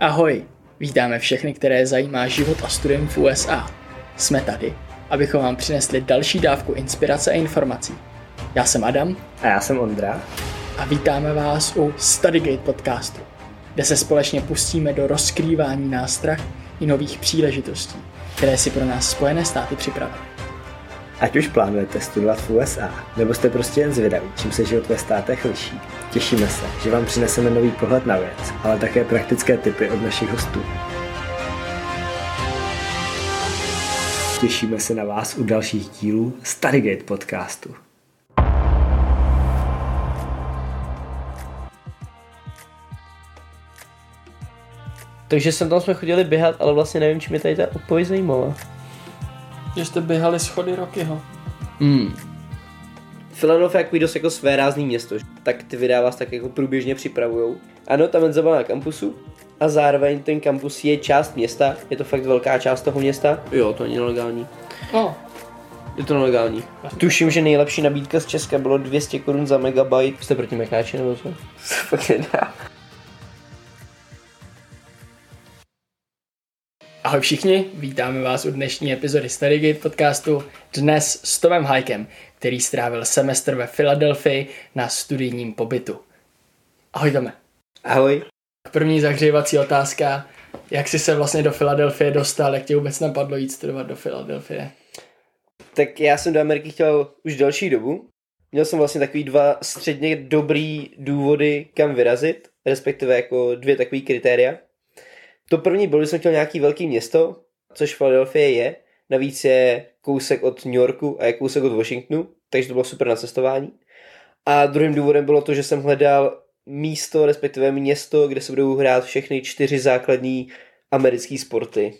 Ahoj, vítáme všechny, které zajímá život a studium v USA. Jsme tady, abychom vám přinesli další dávku inspirace a informací. Já jsem Adam A já jsem Ondra. a vítáme vás u Studygate podcastu, kde se společně pustíme do rozkrývání nástrah i nových příležitostí, které si pro nás Spojené státy připravily. Ať už plánujete studovat v USA, nebo jste prostě jen zvědaví, čím se život ve státech liší, těšíme se, že vám přineseme nový pohled na věc, ale také praktické tipy od našich hostů. Těšíme se na vás u dalších dílů Studygate podcastu. Takže sem tam jsme chodili běhat, ale vlastně nevím, či mě tady ta odpověď zajímala. Že jste běhali schody Rockyho. Hmm. Philadelphia dost jako své rázný město, že? tak ty videa vás tak jako průběžně připravujou. Ano, tam je na kampusu a zároveň ten kampus je část města, je to fakt velká část toho města. Jo, to není nelegální. No, Je to nelegální. Tuším, že nejlepší nabídka z Česka bylo 200 korun za megabyte. Jste proti Mekáči nebo co? Fakt nedá. Ahoj všichni, vítáme vás u dnešní epizody Studygate podcastu. Dnes s Tomem Hajkem, který strávil semestr ve Filadelfii na studijním pobytu. Ahoj Tome. Ahoj. První zahřívací otázka. Jak jsi se vlastně do Filadelfie dostal? Jak tě vůbec napadlo jít studovat do Filadelfie? Tak já jsem do Ameriky chtěl už delší dobu. Měl jsem vlastně takový dva středně dobrý důvody, kam vyrazit, respektive jako dvě takové kritéria. To první bylo, že jsem chtěl nějaký velký město, což Philadelphia je. Navíc je kousek od New Yorku a je kousek od Washingtonu, takže to bylo super na cestování. A druhým důvodem bylo to, že jsem hledal místo, respektive město, kde se budou hrát všechny čtyři základní americké sporty.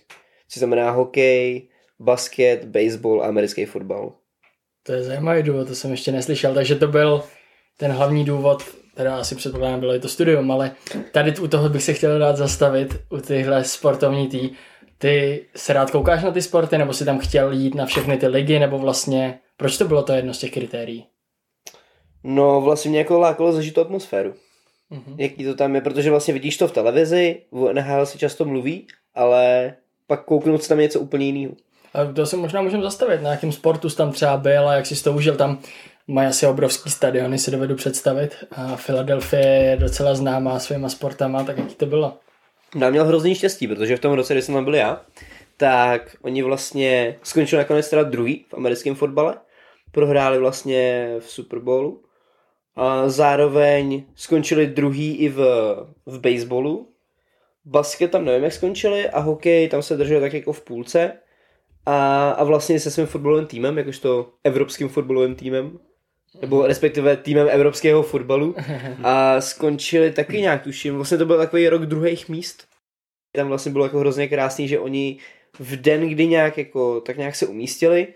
Což znamená hokej, basket, baseball a americký fotbal. To je zajímavý důvod, to jsem ještě neslyšel, takže to byl ten hlavní důvod, teda asi předpokládám bylo i to studium, ale tady u toho bych se chtěl dát zastavit, u tyhle sportovní tý. Ty se rád koukáš na ty sporty, nebo si tam chtěl jít na všechny ty ligy, nebo vlastně, proč to bylo to jedno z těch kritérií? No vlastně mě jako lákalo zažít tu atmosféru. Mhm. Jaký to tam je, protože vlastně vidíš to v televizi, v NHL si často mluví, ale pak kouknout se tam je něco úplně jiného. A to se možná můžeme zastavit, na jakém sportu jsi tam třeba byl a jak jsi to užil tam. Mají asi obrovský stadiony, si dovedu představit. A Philadelphia je docela známá svýma sportama, tak jaký to bylo? A měl hrozný štěstí, protože v tom roce, kdy jsem tam byl já, tak oni vlastně skončili nakonec teda druhý v americkém fotbale. Prohráli vlastně v Super Bowlu. A zároveň skončili druhý i v, v baseballu. Basket tam nevím, jak skončili a hokej tam se drželi tak jako v půlce. A, a vlastně se svým fotbalovým týmem, jakožto evropským fotbalovým týmem, nebo respektive týmem evropského fotbalu a skončili taky nějak, tuším, vlastně to byl takový rok druhých míst. Tam vlastně bylo jako hrozně krásný, že oni v den, kdy nějak jako, tak nějak se umístili,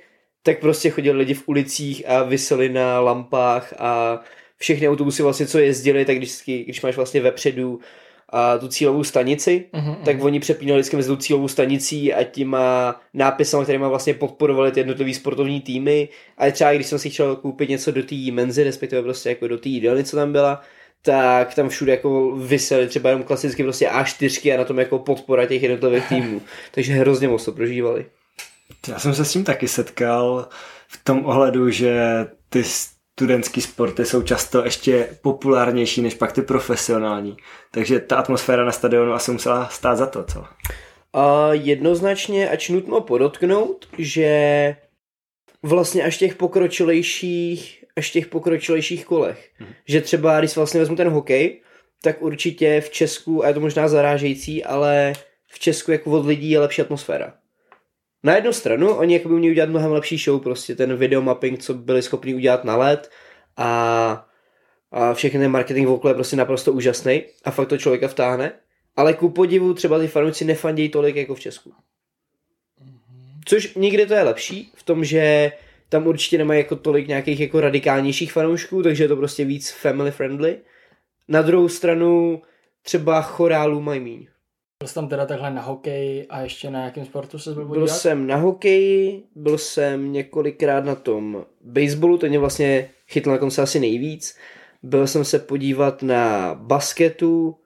tak prostě chodili lidi v ulicích a vyseli na lampách a všechny autobusy vlastně, co jezdili, tak když, když máš vlastně vepředu a tu cílovou stanici, Mhm, tak oni přepínali vždycky mezi tou cílovou stanicí a těma nápisama, kterými vlastně podporovali ty jednotlivé sportovní týmy. A třeba když jsem si chtěl koupit něco do té menzy, respektive prostě jako do té jídelny, co tam byla, tak tam všude jako vysely třeba jenom klasicky prostě A4 a na tom jako podpora těch jednotlivých týmů. Takže hrozně moc to prožívali. Já jsem se s tím taky setkal v tom ohledu, že ty studentský sporty jsou často ještě populárnější než pak ty profesionální. Takže ta atmosféra na stadionu asi musela stát za to, co? A jednoznačně, ač nutno podotknout, že vlastně až těch pokročilejších, až těch pokročilejších kolech. Hmm. Že třeba, když vlastně vezmu ten hokej, tak určitě v Česku, a je to možná zarážející, ale v Česku jako od lidí je lepší atmosféra. Na jednu stranu, oni jako by měli udělat mnohem lepší show, prostě ten videomapping, co byli schopni udělat na let a, a všechny ten marketing okolo je prostě naprosto úžasný a fakt to člověka vtáhne. Ale ku podivu třeba ty fanoušci nefandějí tolik jako v Česku. Což nikdy to je lepší v tom, že tam určitě nemají jako tolik nějakých jako radikálnějších fanoušků, takže je to prostě víc family friendly. Na druhou stranu třeba chorálů mají míň. Byl jsi tam teda takhle na hokej a ještě na jakém sportu se byl Byl jsem na hokeji, byl jsem několikrát na tom baseballu, ten mě vlastně chytl na konce asi nejvíc. Byl jsem se podívat na basketu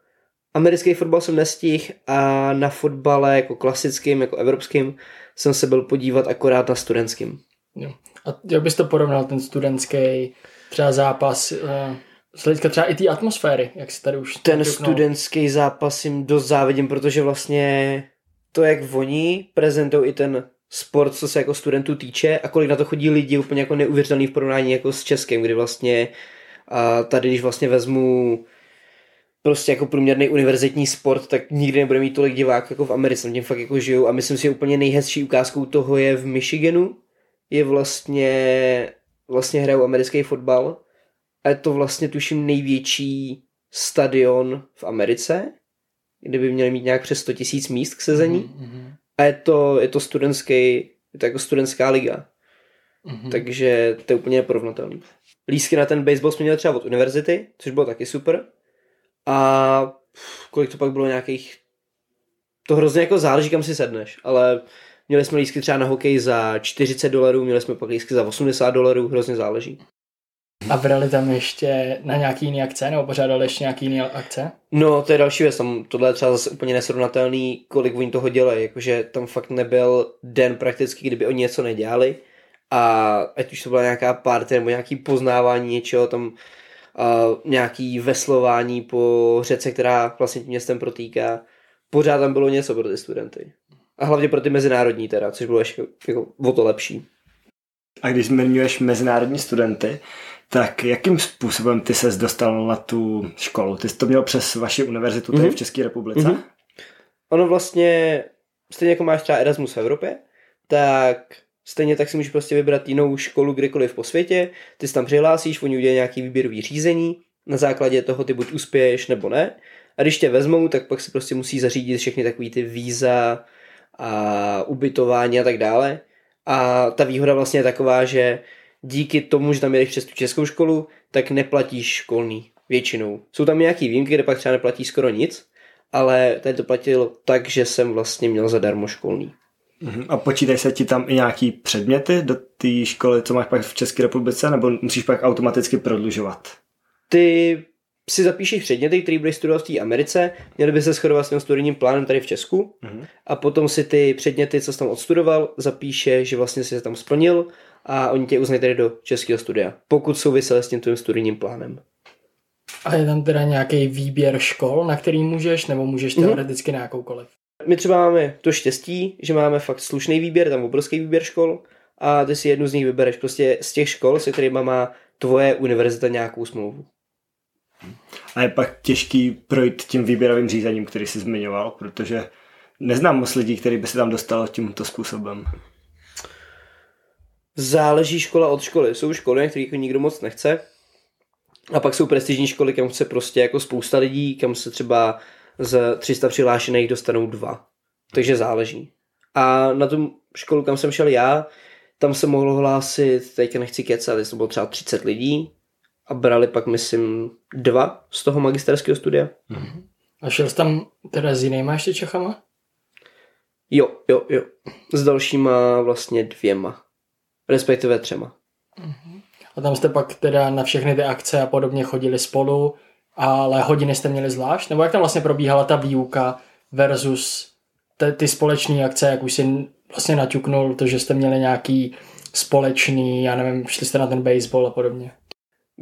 americký fotbal jsem nestihl a na fotbale jako klasickým, jako evropským jsem se byl podívat akorát na studentským. Jo. A jak bys to porovnal, ten studentský třeba zápas, uh, z hlediska třeba i té atmosféry, jak si tady už Ten studentský zápas jim dost závidím, protože vlastně to, jak oni prezentují i ten sport, co se jako studentů týče a kolik na to chodí lidi, je úplně jako neuvěřitelný v porovnání jako s Českem, kdy vlastně a tady, když vlastně vezmu prostě jako průměrný univerzitní sport, tak nikdy nebude mít tolik diváků jako v Americe, tam tím fakt jako žijou. A myslím si, že úplně nejhezčí ukázkou toho je v Michiganu, je vlastně, vlastně hrajou americký fotbal a je to vlastně tuším největší stadion v Americe, kde by měli mít nějak přes 100 tisíc míst k sezení Mhm, a je to, je to studentský, je to jako studentská liga, mhm. takže to je úplně neporovnatelný. Lísky na ten baseball jsme měli třeba od univerzity, což bylo taky super. A kolik to pak bylo nějakých... To hrozně jako záleží, kam si sedneš, ale měli jsme lísky třeba na hokej za 40 dolarů, měli jsme pak lísky za 80 dolarů, hrozně záleží. A brali tam ještě na nějaký jiný akce, nebo pořádali ještě nějaký jiný akce? No, to je další věc, tam tohle je třeba zase úplně nesrovnatelný, kolik oni toho dělají, jakože tam fakt nebyl den prakticky, kdyby oni něco nedělali a ať už to byla nějaká party nebo nějaký poznávání něčeho, tam uh, nějaký veslování po řece, která vlastně tím městem protýká, pořád tam bylo něco pro ty studenty. A hlavně pro ty mezinárodní teda, což bylo ještě jako o to lepší. A když zmiňuješ mezinárodní studenty, tak jakým způsobem ty ses dostal na tu školu? Ty jsi to měl přes vaši univerzitu tady Mhm. v České republice? Mhm. Ono vlastně, stejně jako máš třeba Erasmus v Evropě, tak stejně tak si můžeš prostě vybrat jinou školu kdekoliv po světě, ty se tam přihlásíš, oni udělají nějaký výběrový řízení, na základě toho ty buď uspěješ nebo ne. A když tě vezmou, tak pak si prostě musí zařídit všechny takový ty víza a ubytování a tak dále. A ta výhoda vlastně je taková, že díky tomu, že tam jedeš přes tu českou školu, tak neplatíš školný většinou. Jsou tam nějaký výjimky, kde pak třeba neplatí skoro nic, ale tady to platilo tak, že jsem vlastně měl zadarmo školný. Mhm. A počítají se ti tam i nějaký předměty do té školy, co máš pak v České republice, nebo musíš pak automaticky prodlužovat? Ty si zapíšeš předměty, který budeš studovat v té Americe, měli by se shodovat s tím studijním plánem tady v Česku Mhm. a potom si ty předměty, co jsi tam odstudoval, zapíše, že vlastně si je tam splnil a oni tě uznají tady do českého studia, pokud souvisely s tím tvým studijním plánem. A je tam teda nějaký výběr škol, na který můžeš, nebo můžeš Mhm. teoreticky na jakoukoliv? My třeba máme to štěstí, že máme fakt slušný výběr, tam obrovský výběr škol a ty si jednu z nich vybereš prostě z těch škol, se kterými má tvoje univerzita nějakou smlouvu. A je pak těžký projít tím výběrovým řízením, který jsi zmiňoval, protože neznám moc lidí, který by se tam dostalo tímto způsobem. Záleží škola od školy. Jsou školy, na kterých jako nikdo moc nechce. A pak jsou prestižní školy, kam se prostě jako spousta lidí, kam se třeba z 300 přihlášených dostanou dva. Takže záleží. A na tu školu, kam jsem šel já, tam se mohlo hlásit, teďka nechci kecat, jestli to bylo třeba 30 lidí a brali pak, myslím, dva z toho magisterského studia. A šel jsi tam teda s jinýma ještě Čechama? Jo, jo, jo. S dalšíma vlastně dvěma. Respektive třema. A tam jste pak teda na všechny ty akce a podobně chodili spolu, ale hodiny jste měli zvlášť? Nebo jak tam vlastně probíhala ta výuka versus ty, ty společné akce, jak už si vlastně naťuknul to, že jste měli nějaký společný, já nevím, šli jste na ten baseball a podobně.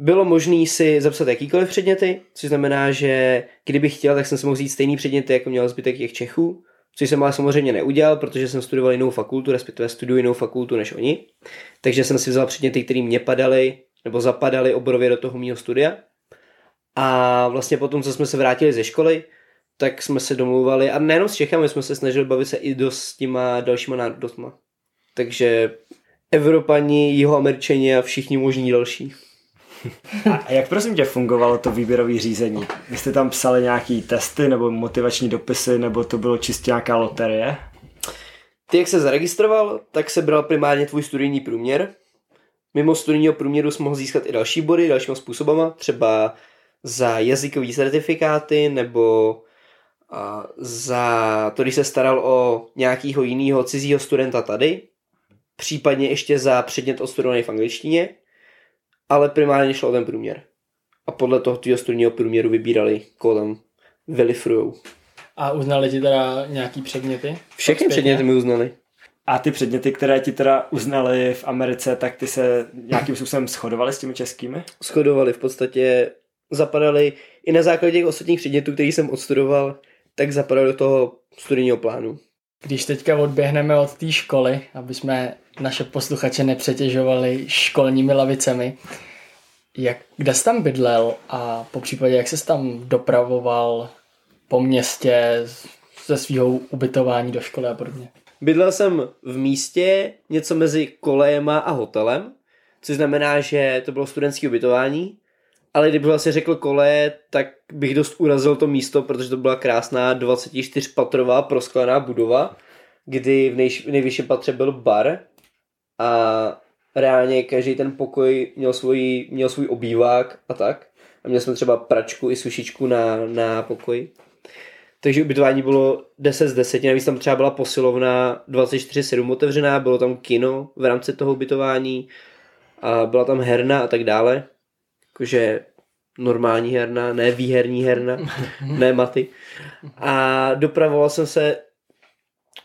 Bylo možné si zapsat jakýkoliv předměty, což znamená, že kdybych chtěl, tak jsem si mohl vzít stejný předměty, jako měl zbytek těch Čechů, což jsem ale samozřejmě neudělal, protože jsem studoval jinou fakultu, respektive studuji jinou fakultu než oni. Takže jsem si vzal předměty, které mě padaly, nebo zapadaly oborově do toho mého studia. A vlastně potom, co jsme se vrátili ze školy, tak jsme se domluvali, a nejenom s Čechami, jsme se snažili bavit se i dost s těma dalšíma národnostma. Takže Evropani, Jihoameričani a všichni možní další. A jak prosím tě fungovalo to výběrové řízení? Vy jste tam psali nějaký testy nebo motivační dopisy, nebo to bylo čistě nějaká loterie? Ty, jak se zaregistroval, tak se bral primárně tvůj studijní průměr. Mimo studijního průměru jsi mohl získat i další body, dalšíma způsobama, třeba za jazykové certifikáty nebo a, za to, když se staral o nějakého jiného cizího studenta tady, případně ještě za předmět odstudovaný v angličtině, ale primárně šlo o ten průměr. A podle toho tvýho studijního průměru vybírali, koho tam vylifrujou. A uznali ti teda nějaký předměty? Všechny předměty mi uznali. A ty předměty, které ti teda uznali v Americe, tak ty se nějakým způsobem shodovaly s těmi českými? Shodovali v podstatě, zapadaly i na základě těch ostatních předmětů, který jsem odstudoval, tak zapadaly do toho studijního plánu. Když teďka odběhneme od té školy, aby jsme naše posluchače nepřetěžovali školními lavicemi, jak, kde jsi tam bydlel a po případě jak jsi tam dopravoval po městě ze svého ubytování do školy a podobně? Bydlel jsem v místě něco mezi kolejema a hotelem, což znamená, že to bylo studentské ubytování, ale kdybych vlastně řekl koleje, tak bych dost urazil to místo, protože to byla krásná 24-patrová prosklená budova, kdy v, nej, v nejvyšším patře byl bar a reálně každý ten pokoj měl, svůj, měl svůj obývák a tak. A měli jsme třeba pračku i sušičku na, na pokoji. Takže ubytování bylo 10 z 10, navíc tam třeba byla posilovna 24-7 otevřená, bylo tam kino v rámci toho ubytování a byla tam herna a tak dále. Jakože normální herna, ne výherní herna, ne maty. A dopravoval jsem se,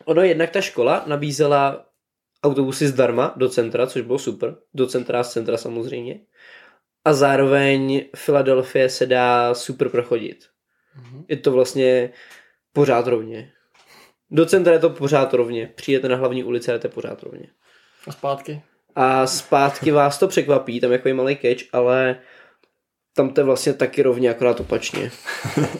ono jednak ta škola nabízela autobusy zdarma do centra, což bylo super, do centra z centra samozřejmě. A zároveň Filadelfie se dá super prochodit. Je to vlastně pořád rovně. Do centra je to pořád rovně. Přijete na hlavní ulici a je to pořád rovně. A zpátky? A zpátky vás to překvapí, tam je takový malý catch, ale tam to je vlastně taky rovně, akorát opačně.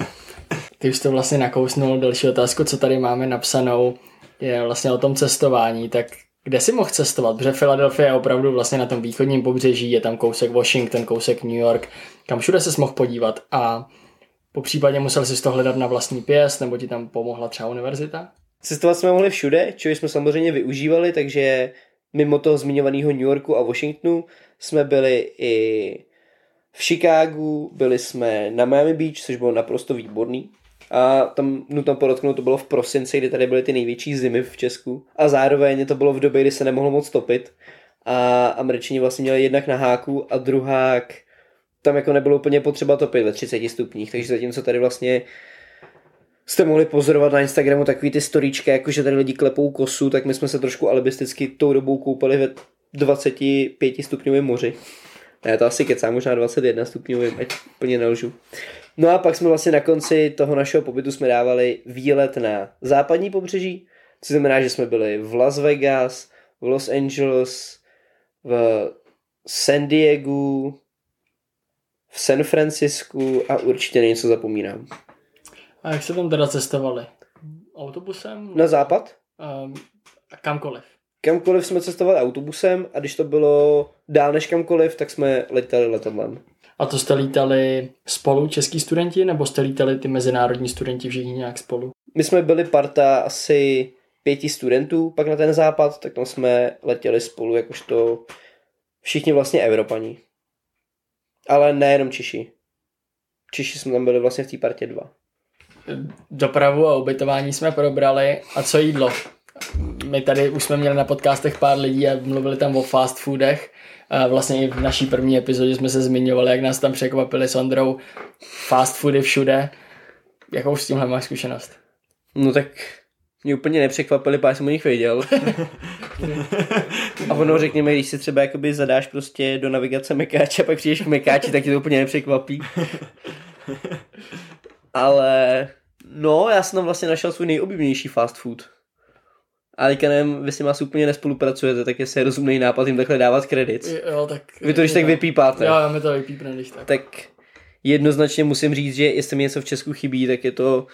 Ty už to vlastně nakousnul. Další otázku, co tady máme napsanou, je vlastně o tom cestování. Tak kde si mohl cestovat? Protože Philadelphia je opravdu vlastně na tom východním pobřeží, je tam kousek Washington, kousek New York, kam všude se mohl podívat a po případě musel si to hledat na vlastní pěst, nebo ti tam pomohla třeba univerzita? Cestovat jsme mohli všude, čeho jsme samozřejmě využívali, takže mimo toho zmiňovaného New Yorku a Washingtonu jsme byli i v Chicagu, byli jsme na Miami Beach, což bylo naprosto výborný. A tam nutno podotknout, to bylo v prosinci, kdy tady byly ty největší zimy v Česku. A zároveň to bylo v době, kdy se nemohlo moc topit. A Američani vlastně měli jednak na háku a druhák tam jako nebylo úplně potřeba topit ve 30 stupních, takže zatímco tady vlastně jste mohli pozorovat na Instagramu takový ty storíčky, jakože tady lidi klepou kosu, tak my jsme se trošku alibisticky tou dobou koupali ve 25 stupňovém moři. Já to asi kecám, možná 21 stupňovým, ať úplně nelžu. No a pak jsme vlastně na konci toho našeho pobytu jsme dávali výlet na západní pobřeží, co znamená, že jsme byli v Las Vegas, v Los Angeles, v San Diego, v San Francisku a určitě něco zapomínám. A jak se tam teda cestovali? Autobusem? Na západ? Um, kamkoliv. Kamkoliv jsme cestovali autobusem a když to bylo dál než kamkoliv, tak jsme letěli letadlem. A to jste lítali spolu český studenti, nebo jste lítali ty mezinárodní studenti všichni nějak spolu? My jsme byli parta asi pěti studentů, pak na ten západ, tak tam jsme letěli spolu jakožto všichni vlastně Evropaní. Ale nejenom Češi. Češi jsme tam byli vlastně v té partě dva. Dopravu a ubytování jsme probrali. A co jídlo? My tady už jsme měli na podcastech pár lidí a mluvili tam o fast foodech. A vlastně i v naší první epizodě jsme se zmiňovali, jak nás tam překvapili s Ondrou. Fast foody všude. Jakou s tímhle máš zkušenost? No tak mě úplně nepřekvapili, pár jsem o nich věděl. a ono řekněme, když si třeba jakoby zadáš prostě do navigace Mekáče a pak přijdeš k Mekáči, tak tě to úplně nepřekvapí. Ale no, já jsem tam vlastně našel svůj nejoblíbenější fast food. A teďka nevím, vy s nimi asi úplně nespolupracujete, tak jestli je rozumný nápad jim takhle dávat kredit. Jo, tak... Vy to když tak vypípáte. Jo, my to vypípne, když tak. Tak jednoznačně musím říct, že jestli mi něco v Česku chybí, tak je to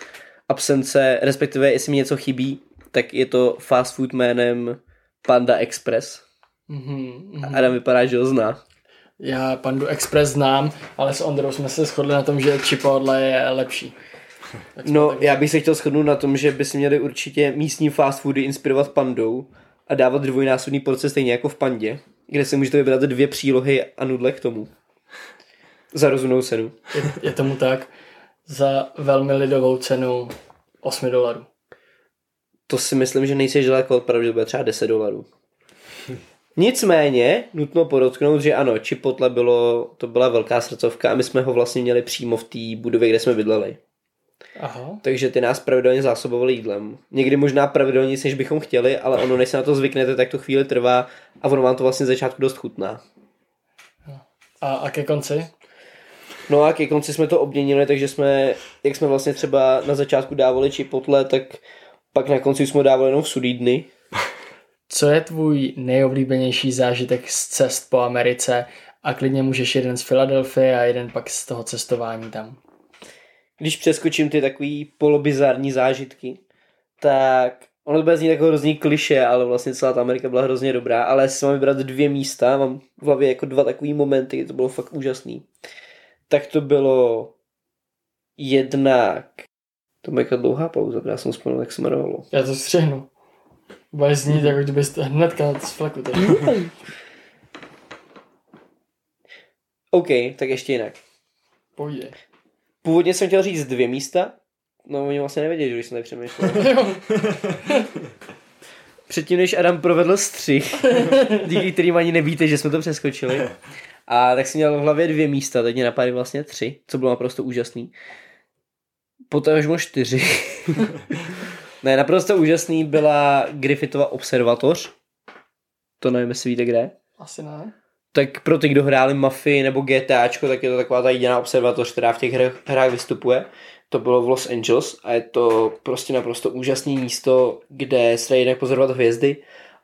absence, respektive jestli mi něco chybí, tak je to fast food jménem Panda Express. Mm-hmm, Adam vypadá, že ho zná. Já Pandu Express znám, ale s Ondrou jsme se shodli na tom, že Chipotle je lepší. No, já bych se chtěl shodnout na tom, že by si měli určitě místní fast foody inspirovat pandou a dávat dvojnásobný porce stejně jako v pandě, kde si můžete vybrat dvě přílohy a nudle k tomu. Za rozumnou cenu. Je, je tomu tak. Za velmi lidovou cenu 8 dolarů. To si myslím, že nejsi daleko to bude třeba 10 dolarů. Nicméně, nutno podotknout, že ano, Chipotle bylo, to byla velká srdcovka a my jsme ho vlastně měli přímo v té budově, kde jsme bydleli. Aha. takže ty nás pravidelně zásobovali jídlem. Někdy možná pravidelně, než bychom chtěli, ale ono, než se na to zvyknete, tak to chvíli trvá a ono vám to vlastně začátku dost chutná. A, a ke konci? No a ke konci jsme to obměnili, takže jsme, jak jsme vlastně třeba na začátku dávali čipotle, tak pak na konci jsme dávali jenom sudídny. Co je tvůj nejoblíbenější zážitek z cest po Americe? A klidně můžeš jeden z Filadelfie a jeden pak z toho cestování tam. Když přeskočím ty takový polobizarní zážitky, tak ono to bude znít jako hrozný kliše, ale vlastně celá ta Amerika byla hrozně dobrá, ale jestli mám vybrat dvě místa, mám v hlavě jako dva takový momenty, to bylo fakt úžasný. Tak to bylo jednak, to byla jako dlouhá pauza, já jsem vzpomněl, jak se jmenovalo. Já to střihnu. Bude znít, jako kdybyste hnedka z fleku. teď. OK, tak ještě jinak. Pojde. Původně jsem chtěl říct dvě místa, no oni vlastně nevěděli, že když jsem tady přemýšlel. Předtím, než Adam provedl střih, díky kterým ani nevíte, že jsme to přeskočili. A tak jsem měl v hlavě dvě místa, teď mě napadly vlastně tři, co bylo naprosto úžasný. Poté už bylo čtyři. ne, naprosto úžasný byla Griffithova observatoř. To nevím, jestli víte kde. Asi ne. Tak pro ty, kdo hráli Mafii nebo GTAčko, tak je to taková ta jediná observatoř, která v těch hrách, hrách vystupuje. To bylo v Los Angeles a je to prostě naprosto úžasné místo, kde se jednak pozorovat hvězdy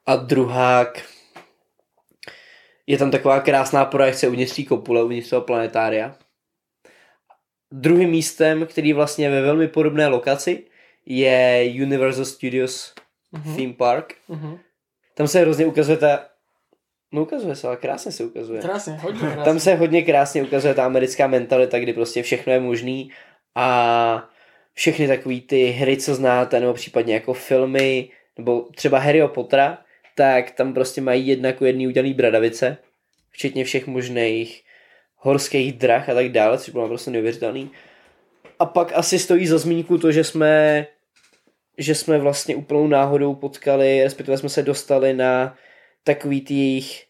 a druhák je tam taková krásná projekce uvnitř kopule, uvnitř toho planetária. Druhým místem, který vlastně je ve velmi podobné lokaci, je Universal Studios Mhm. Theme Park. Mhm. Tam se hrozně ukazuje ta... No ukazuje se, ale krásně se ukazuje. Krásně, hodně krásně. Tam se hodně krásně ukazuje ta americká mentalita, kdy prostě všechno je možný a všechny takové ty hry, co znáte, nebo případně jako filmy, nebo třeba Harryho Pottera, tak tam prostě mají jedna jako jedný udělaný bradavice, včetně všech možných horských drah a tak dále, což bylo prostě neuvěřitelný. A pak asi stojí za zmínku to, že jsme že jsme vlastně úplnou náhodou potkali, respektive jsme se dostali na takový ty jejich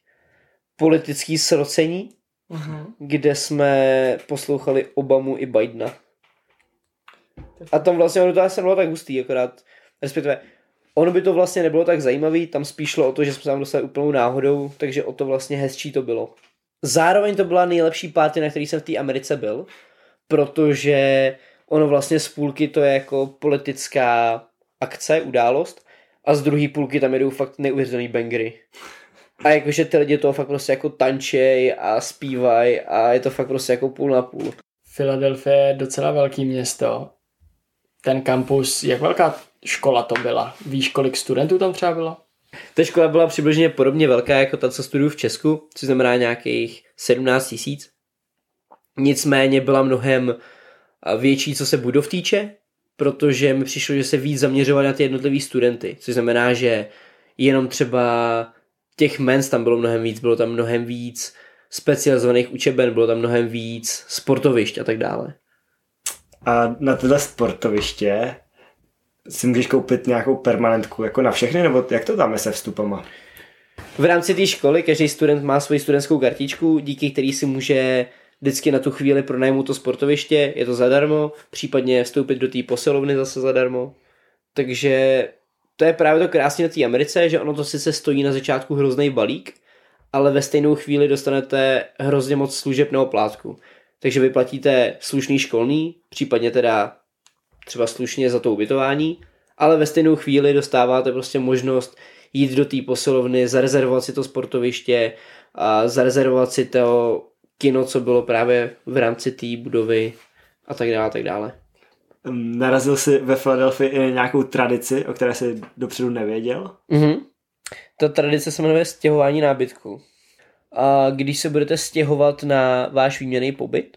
politický srocení, Mhm. kde jsme poslouchali Obamu i Bidena. A tam vlastně ono to asi nebylo tak hustý, akorát, respektive ono by to vlastně nebylo tak zajímavý, tam spíš šlo o to, že jsme se tam dostali úplnou náhodou, takže o to vlastně hezčí to bylo. Zároveň to byla nejlepší party, na který jsem v té Americe byl, protože ono vlastně z půlky to je jako politická akce, událost a z druhé půlky tam jedou fakt neuvěřitelný bangry. A jakože ty lidi toho fakt prostě jako tančej a zpívají a je to fakt prostě jako půl na půl. Philadelphia je docela velký město. Ten kampus, jak velká škola to byla? Víš, kolik studentů tam třeba bylo? Ta škola byla přibližně podobně velká jako ta, co studuju v Česku, což znamená nějakých 17 tisíc. Nicméně byla mnohem větší, co se budov týče, protože mi přišlo, že se víc zaměřovali na ty jednotlivý studenty, což znamená, že jenom třeba těch mens tam bylo mnohem víc, bylo tam mnohem víc specializovaných učeben, bylo tam mnohem víc sportovišť a tak dále. A na tohle sportoviště si můžeš koupit nějakou permanentku jako na všechny, nebo jak to je se vstupama? V rámci té školy každý student má svoji studentskou kartičku, díky který si může vždycky na tu chvíli pronajmout to sportoviště, je to zadarmo, případně vstoupit do té posilovny zase zadarmo. Takže to je právě to krásné na té Americe, že ono to sice stojí na začátku hrozný balík, ale ve stejnou chvíli dostanete hrozně moc služeb na oplátku. Takže vy platíte slušný školný, případně teda třeba slušně za to ubytování, ale ve stejnou chvíli dostáváte prostě možnost jít do té posilovny, zarezervovat si to sportoviště, a zarezervovat si to kino, co bylo právě v rámci té budovy a tak dále, a tak dále. Narazil jsi ve Philadelphii i na nějakou tradici, o které jsi dopředu nevěděl? Mhm. Ta tradice se jmenuje stěhování nábytku. A když se budete stěhovat na váš výměný pobyt,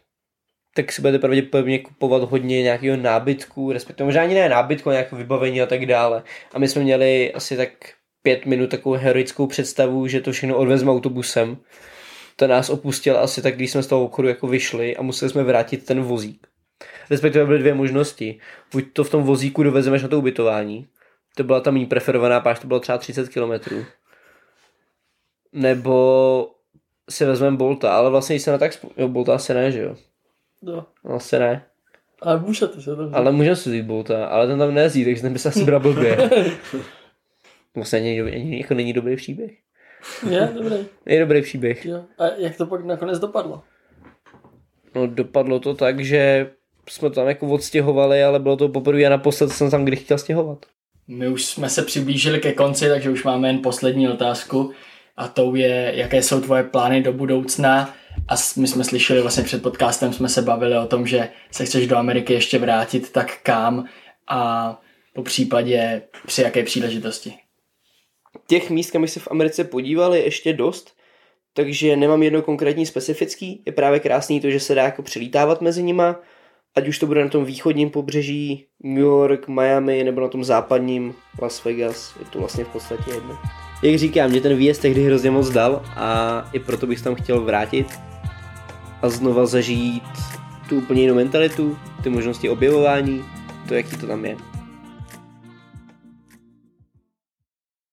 tak si budete pravděpodobně kupovat hodně nějakého nábytku, respektive možná ani ne nábytku, nějaké vybavení a tak dále. A my jsme měli asi tak pět minut takovou heroickou představu, že to všechno odvezme autobusem. To nás opustil asi tak, když jsme z toho obchodu jako vyšli a museli jsme vrátit ten vozík. Respektive byly dvě možnosti. Buď to v tom vozíku dovezeme na to ubytování, to byla ta méně preferovaná, páč to bylo třeba 30 km. Nebo si vezmeme Bolta, ale vlastně když se na tak... Spo... Jo, Bolta asi ne, že jo? No. Asi ne. Ale můžete se to Ale můžeme si vzít Bolta, ale ten tam nejezdí, takže ten by se asi bral blbě. Vlastně ani, jako není dobrý příběh. Je, dobrý. Je dobrý příběh. Jo. A jak to pak nakonec dopadlo? No dopadlo to tak, že jsme tam jako odstěhovali, ale bylo to poprvé a naposled jsem tam kdy chtěl stěhovat. My už jsme se přiblížili ke konci, takže už máme jen poslední otázku a tou je, jaké jsou tvoje plány do budoucna a my jsme slyšeli vlastně před podcastem, jsme se bavili o tom, že se chceš do Ameriky ještě vrátit, tak kam a po případě při jaké příležitosti. Těch míst, kam se v Americe podívali, ještě dost, takže nemám jedno konkrétní specifický. Je právě krásný to, že se dá jako přelítávat mezi nima, ať už to bude na tom východním pobřeží, New York, Miami, nebo na tom západním Las Vegas, je to vlastně v podstatě jedno. Jak říkám, mě ten výjezd tehdy hrozně moc dal a i proto bych tam chtěl vrátit a znova zažít tu úplně jinou mentalitu, ty možnosti objevování, to, jaký to tam je.